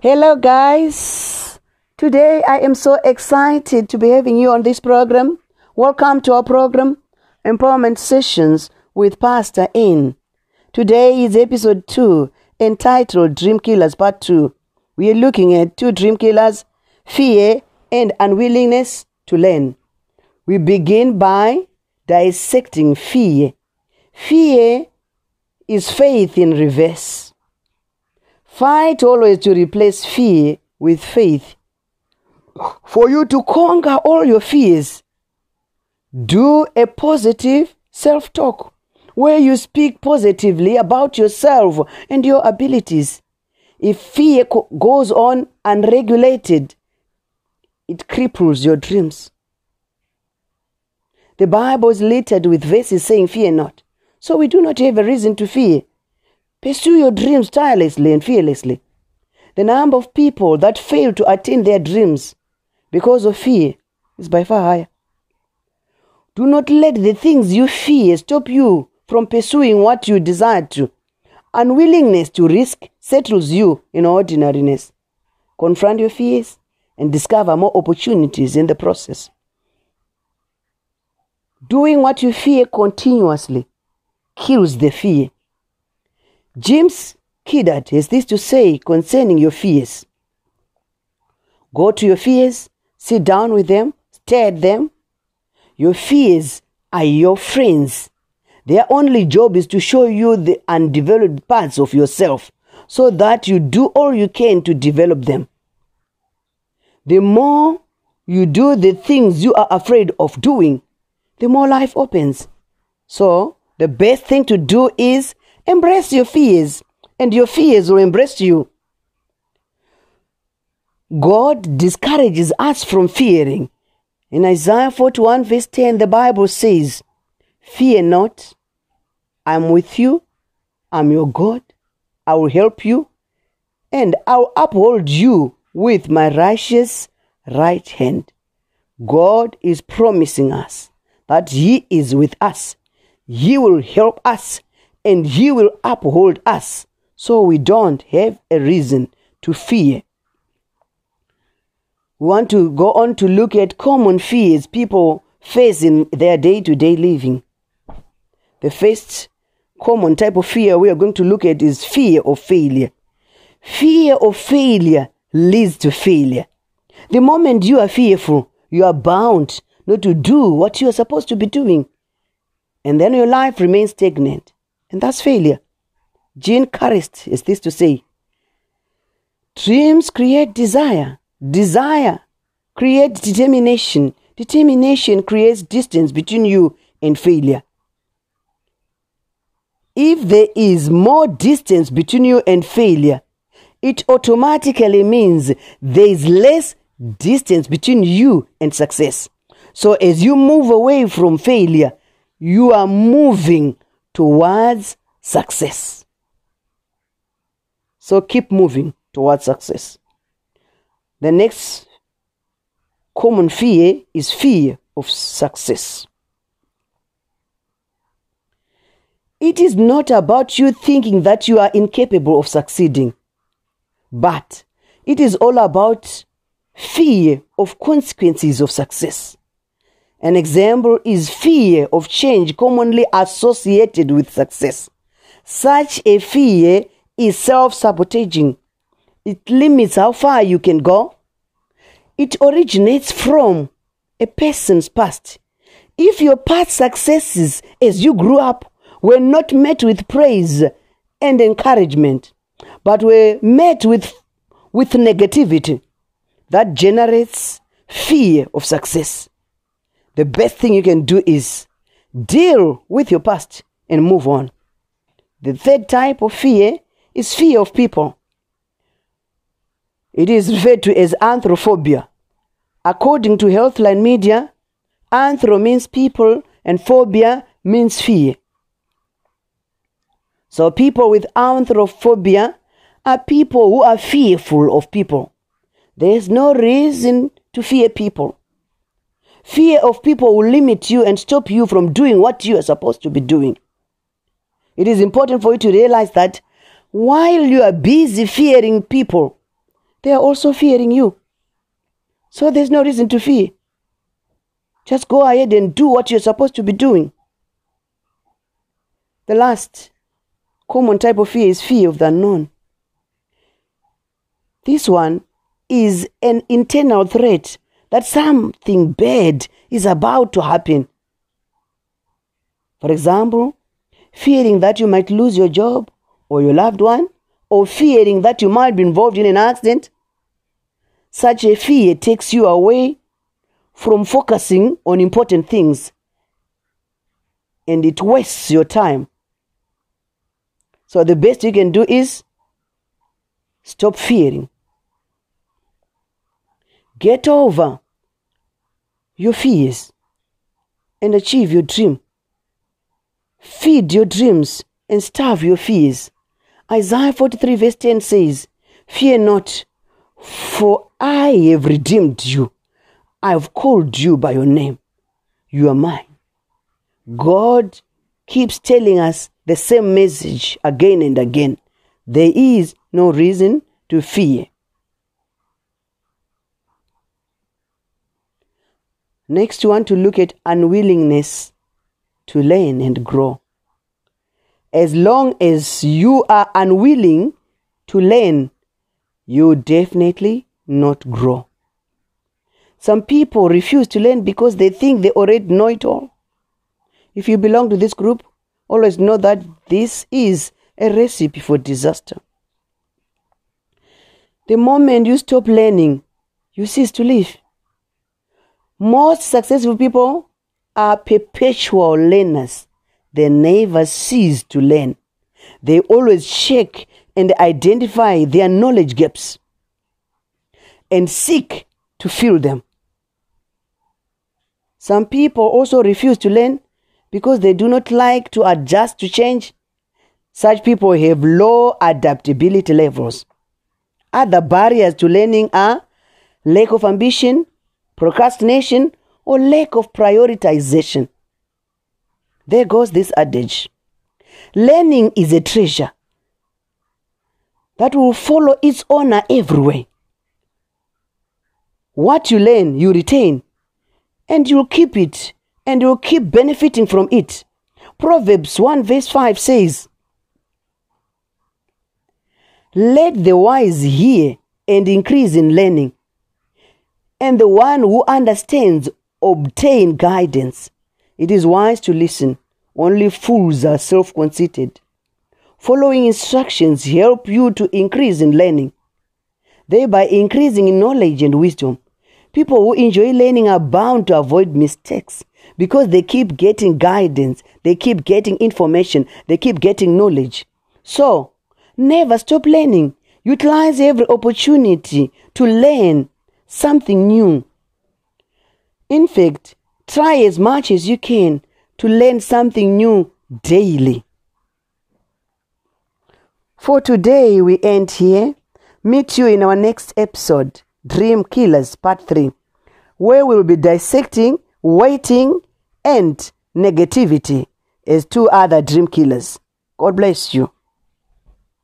Hello, guys. Today I am so excited to be having you on this program. Welcome to our program, Empowerment Sessions with Pastor In. Today is episode 2 entitled Dream Killers Part 2. We are looking at two dream killers fear and unwillingness to learn. We begin by dissecting fear. Fear is faith in reverse. Fight always to replace fear with faith. For you to conquer all your fears, do a positive self talk where you speak positively about yourself and your abilities. If fear goes on unregulated, it cripples your dreams. The Bible is littered with verses saying, Fear not. So we do not have a reason to fear. Pursue your dreams tirelessly and fearlessly. The number of people that fail to attain their dreams because of fear is by far higher. Do not let the things you fear stop you from pursuing what you desire to. Unwillingness to risk settles you in ordinariness. Confront your fears and discover more opportunities in the process. Doing what you fear continuously kills the fear. James Kidard has this to say concerning your fears. Go to your fears, sit down with them, stare at them. Your fears are your friends. Their only job is to show you the undeveloped parts of yourself so that you do all you can to develop them. The more you do the things you are afraid of doing, the more life opens. So, the best thing to do is embrace your fears, and your fears will embrace you. God discourages us from fearing. In Isaiah 41, verse 10, the Bible says, Fear not, I'm with you, I'm your God, I will help you, and I'll uphold you with my righteous right hand. God is promising us that He is with us. He will help us and He will uphold us so we don't have a reason to fear. We want to go on to look at common fears people face in their day to day living. The first common type of fear we are going to look at is fear of failure. Fear of failure leads to failure. The moment you are fearful, you are bound not to do what you are supposed to be doing. And then your life remains stagnant. And that's failure. Jean Karist is this to say Dreams create desire. Desire creates determination. Determination creates distance between you and failure. If there is more distance between you and failure, it automatically means there is less distance between you and success. So as you move away from failure, you are moving towards success. So keep moving towards success. The next common fear is fear of success. It is not about you thinking that you are incapable of succeeding, but it is all about fear of consequences of success. An example is fear of change commonly associated with success. Such a fear is self sabotaging. It limits how far you can go. It originates from a person's past. If your past successes as you grew up were not met with praise and encouragement, but were met with, with negativity, that generates fear of success. The best thing you can do is deal with your past and move on. The third type of fear is fear of people. It is referred to as anthrophobia. According to Healthline Media, anthro means people and phobia means fear. So people with anthrophobia are people who are fearful of people. There is no reason to fear people. Fear of people will limit you and stop you from doing what you are supposed to be doing. It is important for you to realize that while you are busy fearing people, they are also fearing you. So there's no reason to fear. Just go ahead and do what you're supposed to be doing. The last common type of fear is fear of the unknown. This one is an internal threat that something bad is about to happen. For example, fearing that you might lose your job or your loved one, or fearing that you might be involved in an accident. Such a fear takes you away from focusing on important things and it wastes your time. So, the best you can do is stop fearing. Get over your fears and achieve your dream. Feed your dreams and starve your fears. Isaiah 43, verse 10 says, Fear not, for I have redeemed you. I have called you by your name. You are mine. God keeps telling us the same message again and again. There is no reason to fear. Next, we want to look at unwillingness to learn and grow. As long as you are unwilling to learn, you definitely not grow. Some people refuse to learn because they think they already know it all. If you belong to this group, always know that this is a recipe for disaster. The moment you stop learning, you cease to live. Most successful people are perpetual learners. They never cease to learn. They always check and identify their knowledge gaps and seek to fill them. Some people also refuse to learn because they do not like to adjust to change. Such people have low adaptability levels. Other barriers to learning are lack of ambition, procrastination, or lack of prioritization. There goes this adage learning is a treasure that will follow its owner everywhere. What you learn, you retain, and you'll keep it, and you'll keep benefiting from it. Proverbs 1 verse 5 says, Let the wise hear and increase in learning, and the one who understands obtain guidance. It is wise to listen. Only fools are self conceited. Following instructions help you to increase in learning, thereby increasing in knowledge and wisdom. People who enjoy learning are bound to avoid mistakes because they keep getting guidance, they keep getting information, they keep getting knowledge. So, never stop learning. Utilize every opportunity to learn something new. In fact, try as much as you can to learn something new daily. For today, we end here. Meet you in our next episode, Dream Killers Part 3, where we'll be dissecting waiting and negativity as two other dream killers. God bless you.